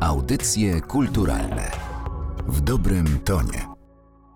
Audycje kulturalne w dobrym tonie.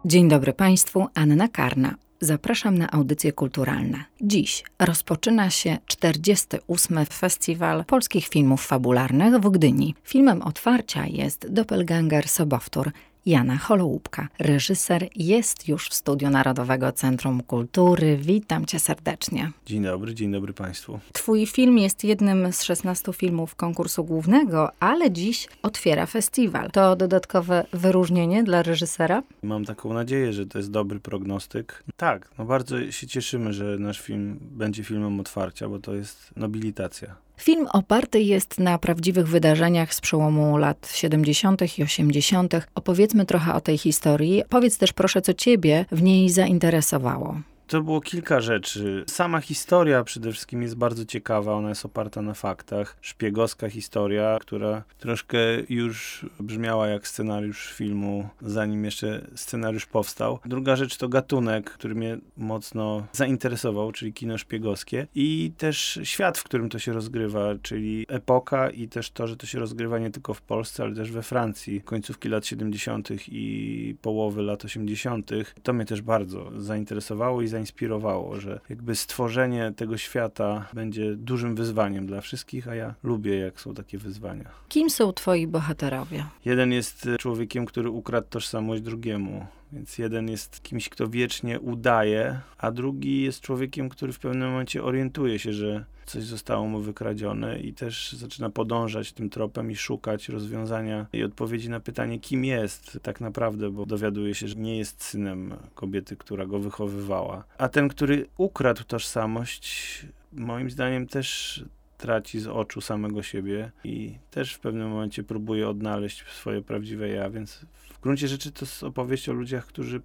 Dzień dobry Państwu, Anna Karna. Zapraszam na audycje kulturalne. Dziś rozpoczyna się 48. Festiwal Polskich Filmów Fabularnych w Gdyni. Filmem otwarcia jest Doppelganger Sobowtór Jana Holołupka. Reżyser jest już w Studiu Narodowego Centrum Kultury. Witam cię serdecznie. Dzień dobry, dzień dobry Państwu. Twój film jest jednym z 16 filmów konkursu głównego, ale dziś otwiera festiwal. To dodatkowe wyróżnienie dla reżysera? Mam taką nadzieję, że to jest dobry prognostyk. Tak, no bardzo się cieszymy, że nasz film będzie filmem otwarcia, bo to jest nobilitacja. Film oparty jest na prawdziwych wydarzeniach z przełomu lat 70. i 80. Opowiedzmy trochę o tej historii. Powiedz też proszę, co ciebie w niej zainteresowało. To było kilka rzeczy. Sama historia przede wszystkim jest bardzo ciekawa, ona jest oparta na faktach. Szpiegowska historia, która troszkę już brzmiała jak scenariusz filmu, zanim jeszcze scenariusz powstał. Druga rzecz to gatunek, który mnie mocno zainteresował, czyli kino szpiegowskie i też świat, w którym to się rozgrywa, czyli epoka i też to, że to się rozgrywa nie tylko w Polsce, ale też we Francji, końcówki lat 70. i połowy lat 80. To mnie też bardzo zainteresowało i zainspirowało, że jakby stworzenie tego świata będzie dużym wyzwaniem dla wszystkich, a ja lubię, jak są takie wyzwania. Kim są twoi bohaterowie? Jeden jest człowiekiem, który ukradł tożsamość drugiemu. Więc jeden jest kimś, kto wiecznie udaje, a drugi jest człowiekiem, który w pewnym momencie orientuje się, że coś zostało mu wykradzione i też zaczyna podążać tym tropem i szukać rozwiązania i odpowiedzi na pytanie, kim jest tak naprawdę, bo dowiaduje się, że nie jest synem kobiety, która go wychowywała. A ten, który ukradł tożsamość, moim zdaniem też traci z oczu samego siebie i też w pewnym momencie próbuje odnaleźć swoje prawdziwe ja, więc w gruncie rzeczy to jest opowieść o ludziach, którzy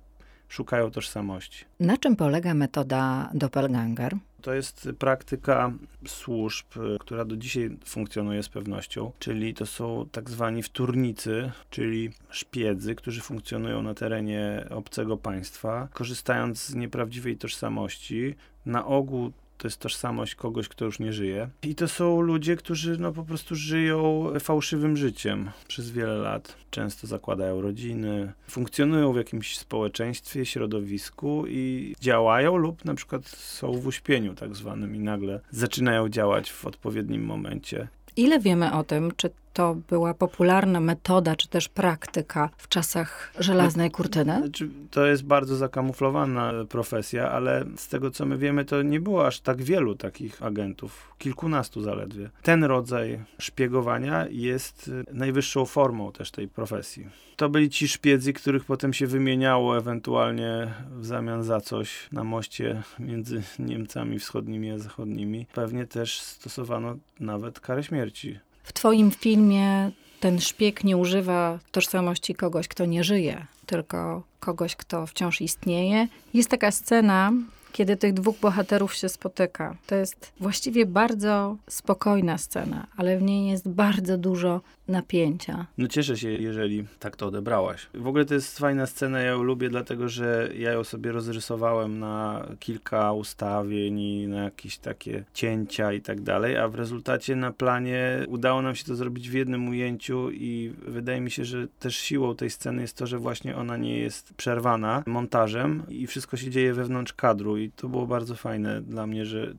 szukają tożsamości. Na czym polega metoda Doppelganger? To jest praktyka służb, która do dzisiaj funkcjonuje z pewnością, czyli to są tak zwani wtórnicy, czyli szpiedzy, którzy funkcjonują na terenie obcego państwa, korzystając z nieprawdziwej tożsamości. Na ogół to jest tożsamość kogoś, kto już nie żyje. I to są ludzie, którzy no po prostu żyją fałszywym życiem przez wiele lat. Często zakładają rodziny, funkcjonują w jakimś społeczeństwie, środowisku i działają lub na przykład są w uśpieniu tak zwanym i nagle zaczynają działać w odpowiednim momencie. Ile wiemy o tym, czy to była popularna metoda, czy też praktyka w czasach żelaznej kurtyny? Znaczy, to jest bardzo zakamuflowana profesja, ale z tego co my wiemy, to nie było aż tak wielu takich agentów, kilkunastu zaledwie. Ten rodzaj szpiegowania jest najwyższą formą też tej profesji. To byli ci szpiedzy, których potem się wymieniało ewentualnie w zamian za coś na moście między Niemcami wschodnimi a zachodnimi. Pewnie też stosowano nawet karę śmierci. W twoim filmie ten szpieg nie używa tożsamości kogoś, kto nie żyje, tylko kogoś, kto wciąż istnieje. Jest taka scena, kiedy tych dwóch bohaterów się spotyka. To jest właściwie bardzo spokojna scena, ale w niej jest bardzo dużo napięcia. No cieszę się, jeżeli tak to odebrałaś. W ogóle to jest fajna scena, ja ją lubię, dlatego że ja ją sobie rozrysowałem na kilka ustawień i na jakieś takie cięcia i tak dalej, a w rezultacie na planie udało nam się to zrobić w jednym ujęciu i wydaje mi się, że też siłą tej sceny jest to, że właśnie ona nie jest przerwana montażem i wszystko się dzieje wewnątrz kadru i to było bardzo fajne dla mnie, że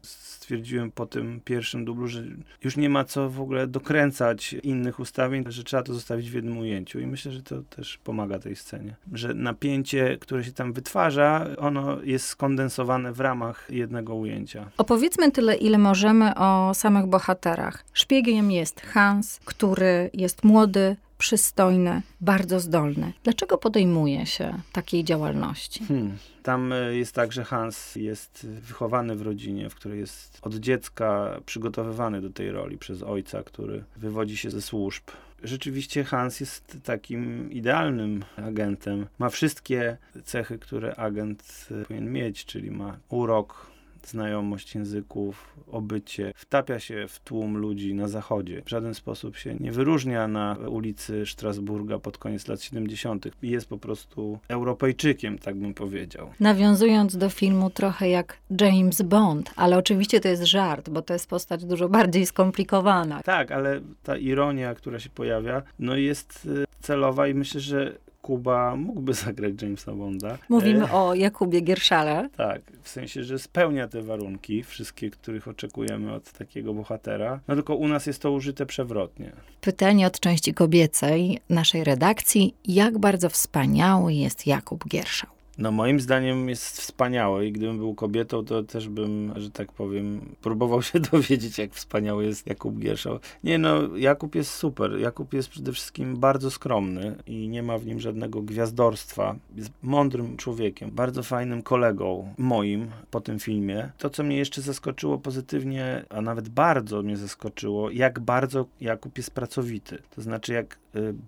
stwierdziłem po tym pierwszym dublu, że już nie ma co w ogóle dokręcać innych ustawień, że trzeba to zostawić w jednym ujęciu i myślę, że to też pomaga tej scenie. Że napięcie, które się tam wytwarza, ono jest skondensowane w ramach jednego ujęcia. Opowiedzmy tyle, ile możemy o samych bohaterach. Szpiegiem jest Hans, który jest młody, przystojny, bardzo zdolny. Dlaczego podejmuje się takiej działalności? Hmm. Tam e, jest tak, że Hans jest wychowany w rodzinie, w której jest od dziecka przygotowywany do tej roli przez ojca, który wywodzi się ze służb. Rzeczywiście Hans jest takim idealnym agentem. Ma wszystkie cechy, które agent powinien mieć, czyli ma urok, znajomość języków, obycie, wtapia się w tłum ludzi na zachodzie. W żaden sposób się nie wyróżnia na ulicy Strasburga pod koniec lat 70. Jest po prostu Europejczykiem, tak bym powiedział. Nawiązując do filmu trochę jak James Bond, ale oczywiście to jest żart, bo to jest postać dużo bardziej skomplikowana. Tak, ale ta ironia, która się pojawia, no jest y, celowa i myślę, że Kuba mógłby zagrać Jamesa Bonda. Mówimy e, o Jakubie Gierszale. Tak, w sensie, że spełnia te warunki, wszystkie, których oczekujemy od takiego bohatera. No tylko u nas jest to użyte przewrotnie. Pytanie od części kobiecej naszej redakcji. Jak bardzo wspaniały jest Jakub Gierszał? No moim zdaniem jest wspaniały i gdybym był kobietą, to też bym, że tak powiem, próbował się dowiedzieć, jak wspaniały jest Jakub Gierszał. Nie no, Jakub jest super. Jakub jest przede wszystkim bardzo skromny i nie ma w nim żadnego gwiazdorstwa. Jest mądrym człowiekiem, bardzo fajnym kolegą moim po tym filmie. To, co mnie jeszcze zaskoczyło pozytywnie, a nawet bardzo mnie zaskoczyło, jak bardzo Jakub jest pracowity. To znaczy, jak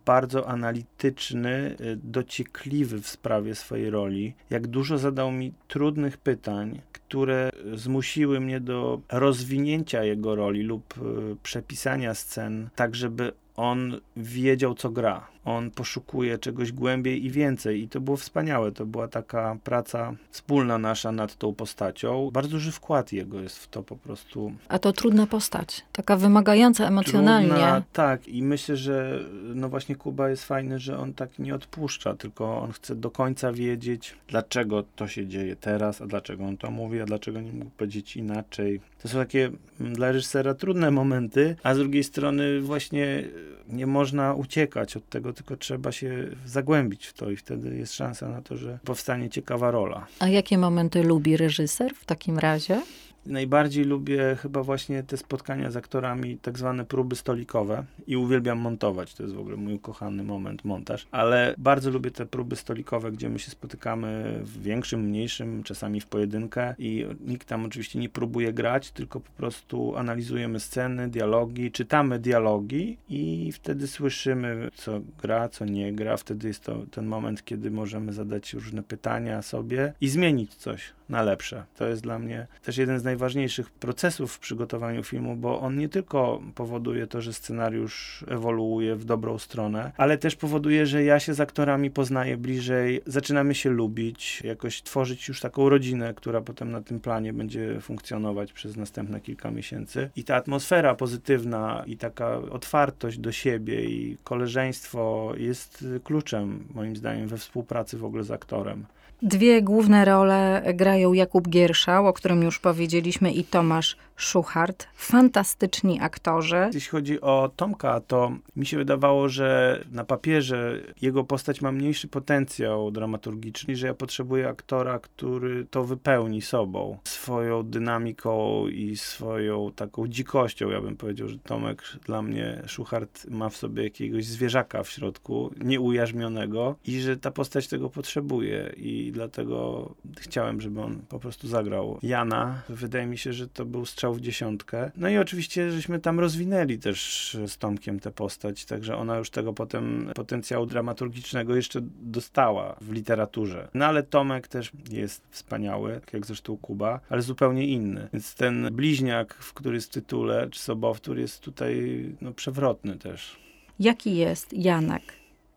bardzo analityczny, y, dociekliwy w sprawie swojej roli. Jak dużo zadał mi trudnych pytań, które zmusiły mnie do rozwinięcia jego roli lub e, przepisania scen, tak żeby on wiedział, co gra on poszukuje czegoś głębiej i więcej. I to było wspaniałe. To była taka praca wspólna nasza nad tą postacią. Bardzo duży wkład jego jest w to po prostu. A to trudna postać, taka wymagająca emocjonalnie. Trudna, tak, i myślę, że no właśnie Kuba jest fajny, że on tak nie odpuszcza, tylko on chce do końca wiedzieć, dlaczego to się dzieje teraz, a dlaczego on to mówi, a dlaczego nie mógł powiedzieć inaczej. To są takie mm, dla reżysera trudne momenty, a z drugiej strony właśnie nie można uciekać od tego, tylko trzeba się zagłębić w to i wtedy jest szansa na to, że powstanie ciekawa rola. A jakie momenty lubi reżyser w takim razie? Najbardziej lubię chyba właśnie te spotkania z aktorami, tak zwane próby stolikowe i uwielbiam montować. To jest w ogóle mój ukochany moment, montaż. Ale bardzo lubię te próby stolikowe, gdzie my się spotykamy w większym, mniejszym, czasami w pojedynkę i nikt tam oczywiście nie próbuje grać, tylko po prostu analizujemy sceny, dialogi, czytamy dialogi i wtedy słyszymy, co gra, co nie gra. Wtedy jest to ten moment, kiedy możemy zadać różne pytania sobie i zmienić coś na lepsze. To jest dla mnie też jeden z najważniejszych procesów w przygotowaniu filmu, bo on nie tylko powoduje to, że scenariusz ewoluuje w dobrą stronę, ale też powoduje, że ja się z aktorami poznaję bliżej, zaczynamy się lubić, jakoś tworzyć już taką rodzinę, która potem na tym planie będzie funkcjonować przez następne kilka miesięcy. I ta atmosfera pozytywna i taka otwartość do siebie i koleżeństwo jest kluczem, moim zdaniem, we współpracy w ogóle z aktorem. Dwie główne role grają Jakub Gierszał, o którym już powiedzieliśmy, i Tomasz Szuchart. Fantastyczni aktorzy. Jeśli chodzi o Tomka, to mi się wydawało, że na papierze jego postać ma mniejszy potencjał dramaturgiczny, że ja potrzebuję aktora, który to wypełni sobą, swoją dynamiką i swoją taką dzikością. Ja bym powiedział, że Tomek dla mnie, Szuchart ma w sobie jakiegoś zwierzaka w środku, nieujarzmionego i że ta postać tego potrzebuje i dlatego chciałem, żeby on po prostu zagrał Jana. Wydaje mi się, że to był strzał w dziesiątkę. No i oczywiście, żeśmy tam rozwinęli też z Tomkiem tę postać, także ona już tego potem potencjału dramaturgicznego jeszcze dostała w literaturze. No ale Tomek też jest wspaniały, tak jak zresztą Kuba, ale zupełnie inny. Więc ten bliźniak, który jest w tytule, czy sobowtór jest tutaj no, przewrotny też. Jaki jest Janek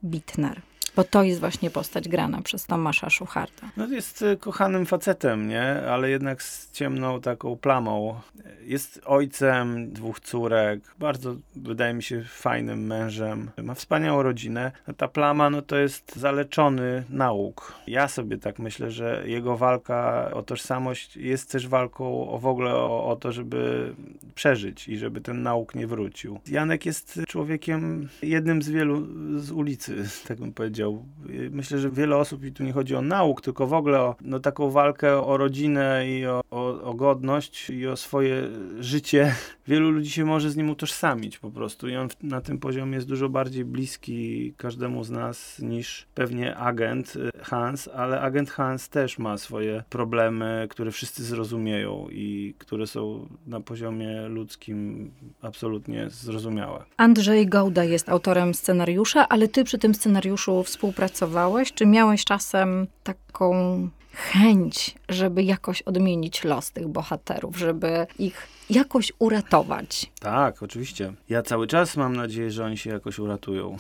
Bitner? Bo to jest właśnie postać grana przez Tomasza Szucharta. No jest e, kochanym facetem, nie? Ale jednak z ciemną taką plamą. Jest ojcem dwóch córek, bardzo wydaje mi się fajnym mężem. Ma wspaniałą rodzinę. No ta plama, no to jest zaleczony nauk. Ja sobie tak myślę, że jego walka o tożsamość jest też walką o w ogóle o, o to, żeby przeżyć i żeby ten nauk nie wrócił. Janek jest człowiekiem jednym z wielu z ulicy, tak bym powiedział powiedział. Myślę, że wiele osób, i tu nie chodzi o nauk, tylko w ogóle o no, taką walkę o rodzinę i o, o, o godność i o swoje życie. Wielu ludzi się może z nim utożsamić po prostu i on na tym poziomie jest dużo bardziej bliski każdemu z nas niż pewnie agent y, Hans, ale agent Hans też ma swoje problemy, które wszyscy zrozumieją i które są na poziomie ludzkim absolutnie zrozumiałe. Andrzej Gołda jest autorem scenariusza, ale ty przy tym scenariuszu współpracowałeś? Czy miałeś czasem taką chęć, żeby jakoś odmienić los tych bohaterów, żeby ich jakoś uratować. Tak, oczywiście. Ja cały czas mam nadzieję, że oni się jakoś uratują.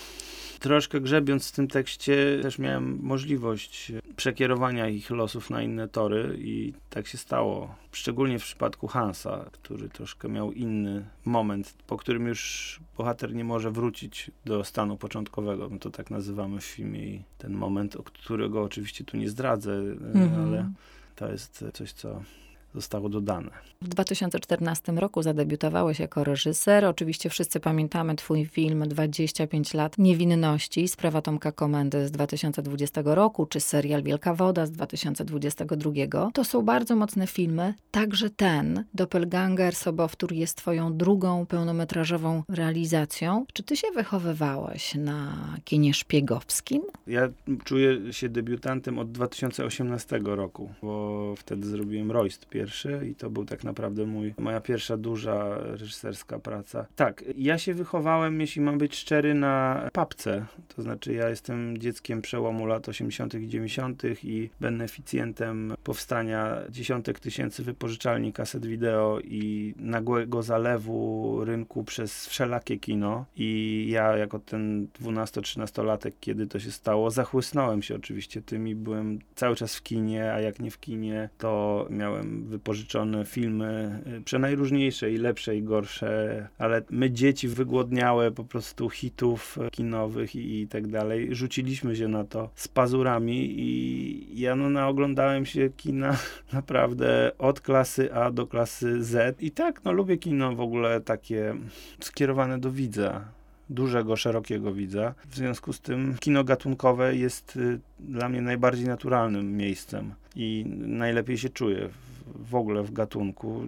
Troszkę grzebiąc w tym tekście, też miałem możliwość przekierowania ich losów na inne tory i tak się stało. Szczególnie w przypadku Hansa, który troszkę miał inny moment, po którym już bohater nie może wrócić do stanu początkowego. My to tak nazywamy w filmie i ten moment, o którego oczywiście tu nie zdradzę, mhm. ale to jest coś, co zostało dodane. W 2014 roku zadebiutowałeś jako reżyser. Oczywiście wszyscy pamiętamy twój film 25 lat niewinności, sprawa Tomka Komendy z 2020 roku, czy serial Wielka Woda z 2022. To są bardzo mocne filmy. Także ten, Doppelganger Sobowtór, jest twoją drugą pełnometrażową realizacją. Czy ty się wychowywałeś na kinie szpiegowskim? Ja czuję się debiutantem od 2018 roku, bo wtedy zrobiłem Royst pierwszy i to był tak naprawdę mój, moja pierwsza duża reżyserska praca. Tak, ja się wychowałem, jeśli mam być szczery, na papce. To znaczy ja jestem dzieckiem przełomu lat 80. i 90. i beneficjentem powstania dziesiątek tysięcy wypożyczalni kaset wideo i nagłego zalewu rynku przez wszelakie kino. I ja jako ten 12-13-latek, kiedy to się stało, zachłysnąłem się oczywiście tym i byłem cały czas w kinie, a jak nie w kinie, to miałem wypożyczone filmy, y, przenajróżniejsze i lepsze i gorsze, ale my dzieci wygłodniałe po prostu hitów kinowych i, i tak dalej, rzuciliśmy się na to z pazurami i ja no naoglądałem się kina naprawdę od klasy A do klasy Z i tak, no lubię kino w ogóle takie skierowane do widza dużego, szerokiego widza. W związku z tym kino gatunkowe jest y, dla mnie najbardziej naturalnym miejscem i najlepiej się czuję w ogóle w gatunku.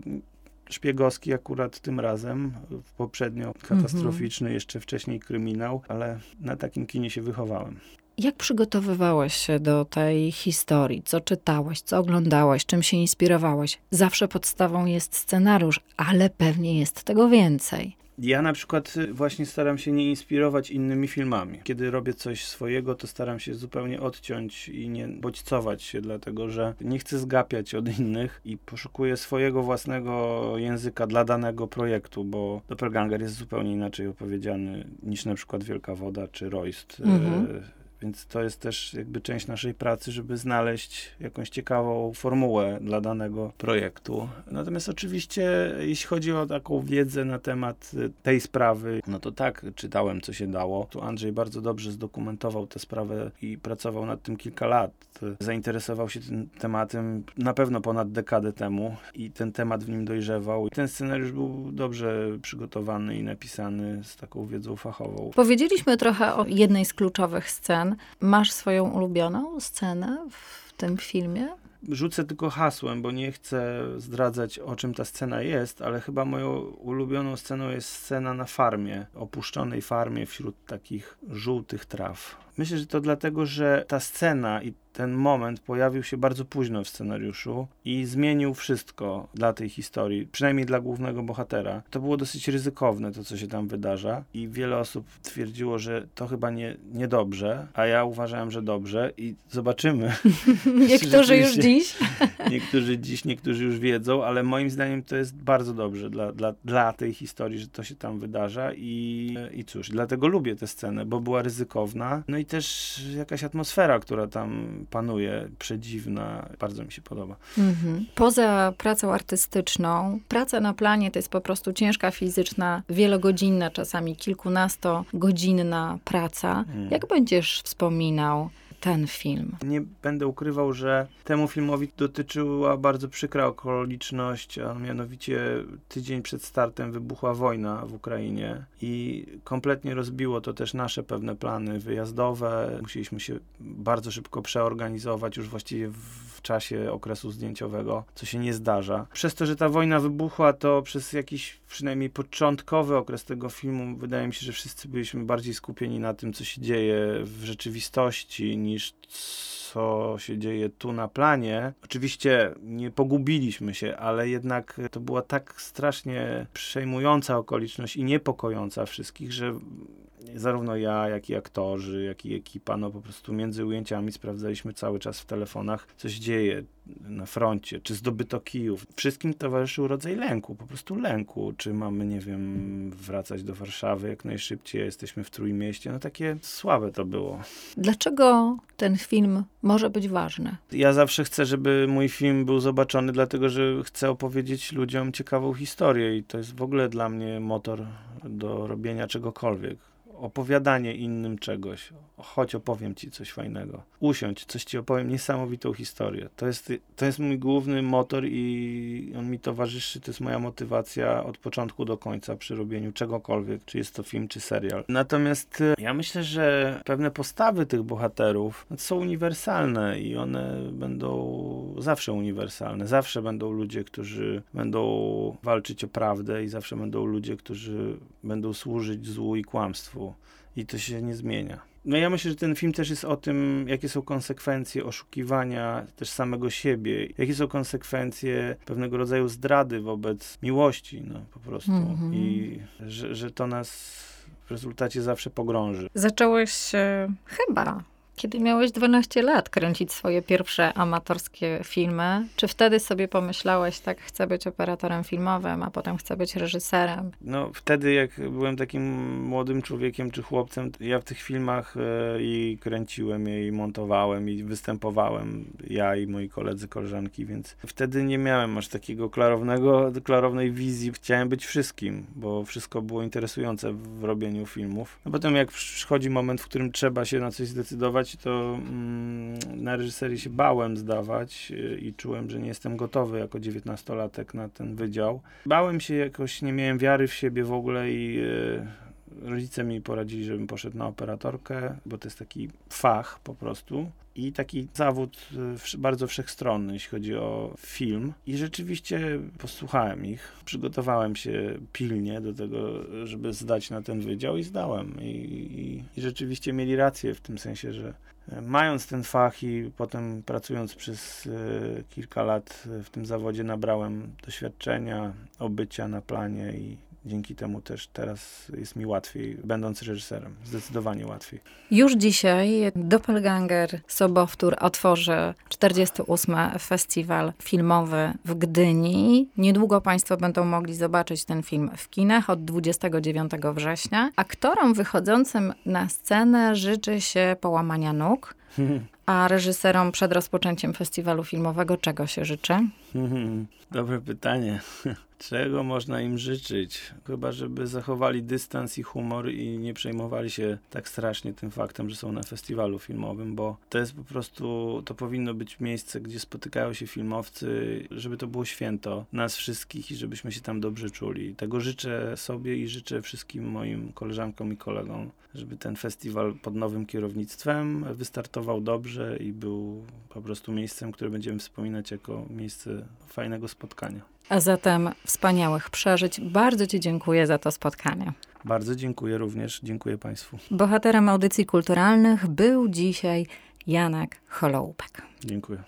Szpiegowski akurat tym razem, poprzednio katastroficzny, jeszcze wcześniej kryminał, ale na takim kinie się wychowałem. Jak przygotowywałeś się do tej historii? Co czytałeś, co oglądałeś, czym się inspirowałeś? Zawsze podstawą jest scenariusz, ale pewnie jest tego więcej. Ja na przykład y, właśnie staram się nie inspirować innymi filmami. Kiedy robię coś swojego, to staram się zupełnie odciąć i nie bodźcować się, dlatego że nie chcę zgapiać od innych i poszukuję swojego własnego języka dla danego projektu, bo Doppelganger jest zupełnie inaczej opowiedziany niż na przykład Wielka Woda czy Royst. Mhm. Y, więc to jest też jakby część naszej pracy, żeby znaleźć jakąś ciekawą formułę dla danego projektu. Natomiast oczywiście, jeśli chodzi o taką wiedzę na temat y, tej sprawy, no to tak, czytałem co się dało. Tu Andrzej bardzo dobrze zdokumentował tę sprawę i pracował nad tym kilka lat. Zainteresował się tym tematem na pewno ponad dekadę temu i ten temat w nim dojrzewał. Ten scenariusz był dobrze przygotowany i napisany z taką wiedzą fachową. Powiedzieliśmy trochę o jednej z kluczowych scen Masz swoją ulubioną scenę w tym filmie? Rzucę tylko hasłem, bo nie chcę zdradzać, o czym ta scena jest, ale chyba moją ulubioną sceną jest scena na farmie, opuszczonej farmie wśród takich żółtych traw. Myślę, że to dlatego, że ta scena i ten moment pojawił się bardzo późno w scenariuszu i zmienił wszystko dla tej historii, przynajmniej dla głównego bohatera. To było dosyć ryzykowne, to co się tam wydarza i wiele osób twierdziło, że to chyba nie, niedobrze, a ja uważałem, że dobrze i zobaczymy. niektórzy już dziś. niektórzy dziś, niektórzy już wiedzą, ale moim zdaniem to jest bardzo dobrze dla, dla, dla tej historii, że to się tam wydarza i, i cóż, dlatego lubię tę scenę, bo była ryzykowna, no i też jakaś atmosfera, która tam panuje, przedziwna. Bardzo mi się podoba. Mhm. Poza pracą artystyczną, praca na planie to jest po prostu ciężka fizyczna, wielogodzinna, czasami kilkunastogodzinna praca. Mhm. Jak będziesz wspominał ten film? Nie będę ukrywał, że temu filmowi dotyczyła bardzo przykra okoliczność, a mianowicie tydzień przed startem wybuchła wojna w Ukrainie i kompletnie rozbiło to też nasze pewne plany wyjazdowe. Musieliśmy się bardzo szybko przeorganizować już właściwie w czasie okresu zdjęciowego, co się nie zdarza. Przez to, że ta wojna wybuchła, to przez jakiś przynajmniej początkowy okres tego filmu wydaje mi się, że wszyscy byliśmy bardziej skupieni na tym, co się dzieje w rzeczywistości niż co się dzieje tu na planie. Oczywiście nie pogubiliśmy się, ale jednak to była tak strasznie przejmująca okoliczność i niepokojąca wszystkich, że zarówno ja, jak i aktorzy, jak i ekipa, no po prostu między ujęciami sprawdzaliśmy cały czas w telefonach, co się dzieje na froncie, czy zdobyto kijów. Wszystkim towarzyszył rodzaj lęku, po prostu lęku. Czy mamy, nie wiem, wracać do Warszawy jak najszybciej, jesteśmy w Trójmieście. No takie słabe to było. Dlaczego ten film może być ważny? Ja zawsze chcę, żeby mój film był zobaczony, dlatego że chcę opowiedzieć ludziom ciekawą historię i to jest w ogóle dla mnie motor do robienia czegokolwiek opowiadanie innym czegoś. Chodź, opowiem ci coś fajnego. Usiądź, coś ci opowiem, niesamowitą historię. To jest, to jest mój główny motor i on mi towarzyszy, to jest moja motywacja od początku do końca przy robieniu czegokolwiek, czy jest to film, czy serial. Natomiast e, ja myślę, że pewne postawy tych bohaterów są uniwersalne i one będą zawsze uniwersalne. Zawsze będą ludzie, którzy będą walczyć o prawdę i zawsze będą ludzie, którzy będą służyć złu i kłamstwu i to się nie zmienia. No ja myślę, że ten film też jest o tym, jakie są konsekwencje oszukiwania też samego siebie, jakie są konsekwencje pewnego rodzaju zdrady wobec miłości, no po prostu. Mm -hmm. I że, że to nas w rezultacie zawsze pogrąży. Zacząłeś e, chyba kiedy miałeś 12 lat, kręcić swoje pierwsze amatorskie filmy, czy wtedy sobie pomyślałeś, tak, chcę być operatorem filmowym, a potem chcę być reżyserem? No, wtedy, jak byłem takim młodym człowiekiem czy chłopcem, ja w tych filmach e, i kręciłem je, i montowałem, i występowałem, ja i moi koledzy, koleżanki, więc wtedy nie miałem aż takiego klarownego, klarownej wizji. Chciałem być wszystkim, bo wszystko było interesujące w robieniu filmów. A potem, jak przychodzi moment, w którym trzeba się na coś zdecydować, to mm, na reżyserii się bałem zdawać y, i czułem, że nie jestem gotowy jako dziewiętnastolatek na ten wydział. Bałem się jakoś, nie miałem wiary w siebie w ogóle i y, rodzice mi poradzili, żebym poszedł na operatorkę, bo to jest taki fach po prostu i taki zawód y, bardzo wszechstronny, jeśli chodzi o film. I rzeczywiście posłuchałem ich, przygotowałem się pilnie do tego, żeby zdać na ten wydział i zdałem. I, i, i rzeczywiście mieli rację w tym sensie, że e, mając ten fach i potem pracując przez y, kilka lat w tym zawodzie, nabrałem doświadczenia, obycia na planie i dzięki temu też teraz jest mi łatwiej, będąc reżyserem. Zdecydowanie łatwiej. Już dzisiaj Doppelganger Sobowtór otworzy 48. Festiwal Filmowy w Gdyni. Niedługo Państwo będą mogli zobaczyć ten film w kinach od 29 września. Aktorom wychodzącym na scenę życzy się połamania nóg. A reżyserom przed rozpoczęciem festiwalu filmowego czego się życzy? Dobre pytanie. Czego można im życzyć? Chyba, żeby zachowali dystans i humor i nie przejmowali się tak strasznie tym faktem, że są na festiwalu filmowym, bo to jest po prostu, to powinno być miejsce, gdzie spotykają się filmowcy, żeby to było święto nas wszystkich i żebyśmy się tam dobrze czuli. Tego życzę sobie i życzę wszystkim moim koleżankom i kolegom, żeby ten festiwal pod nowym kierownictwem wystartował dobrze i był po prostu miejscem, które będziemy wspominać jako miejsce fajnego spotkania. A zatem wspaniałych przeżyć. Bardzo Ci dziękuję za to spotkanie. Bardzo dziękuję również. Dziękuję Państwu. Bohaterem audycji kulturalnych był dzisiaj Janek Holoubek. Dziękuję.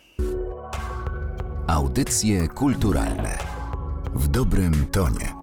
Audycje kulturalne w dobrym tonie.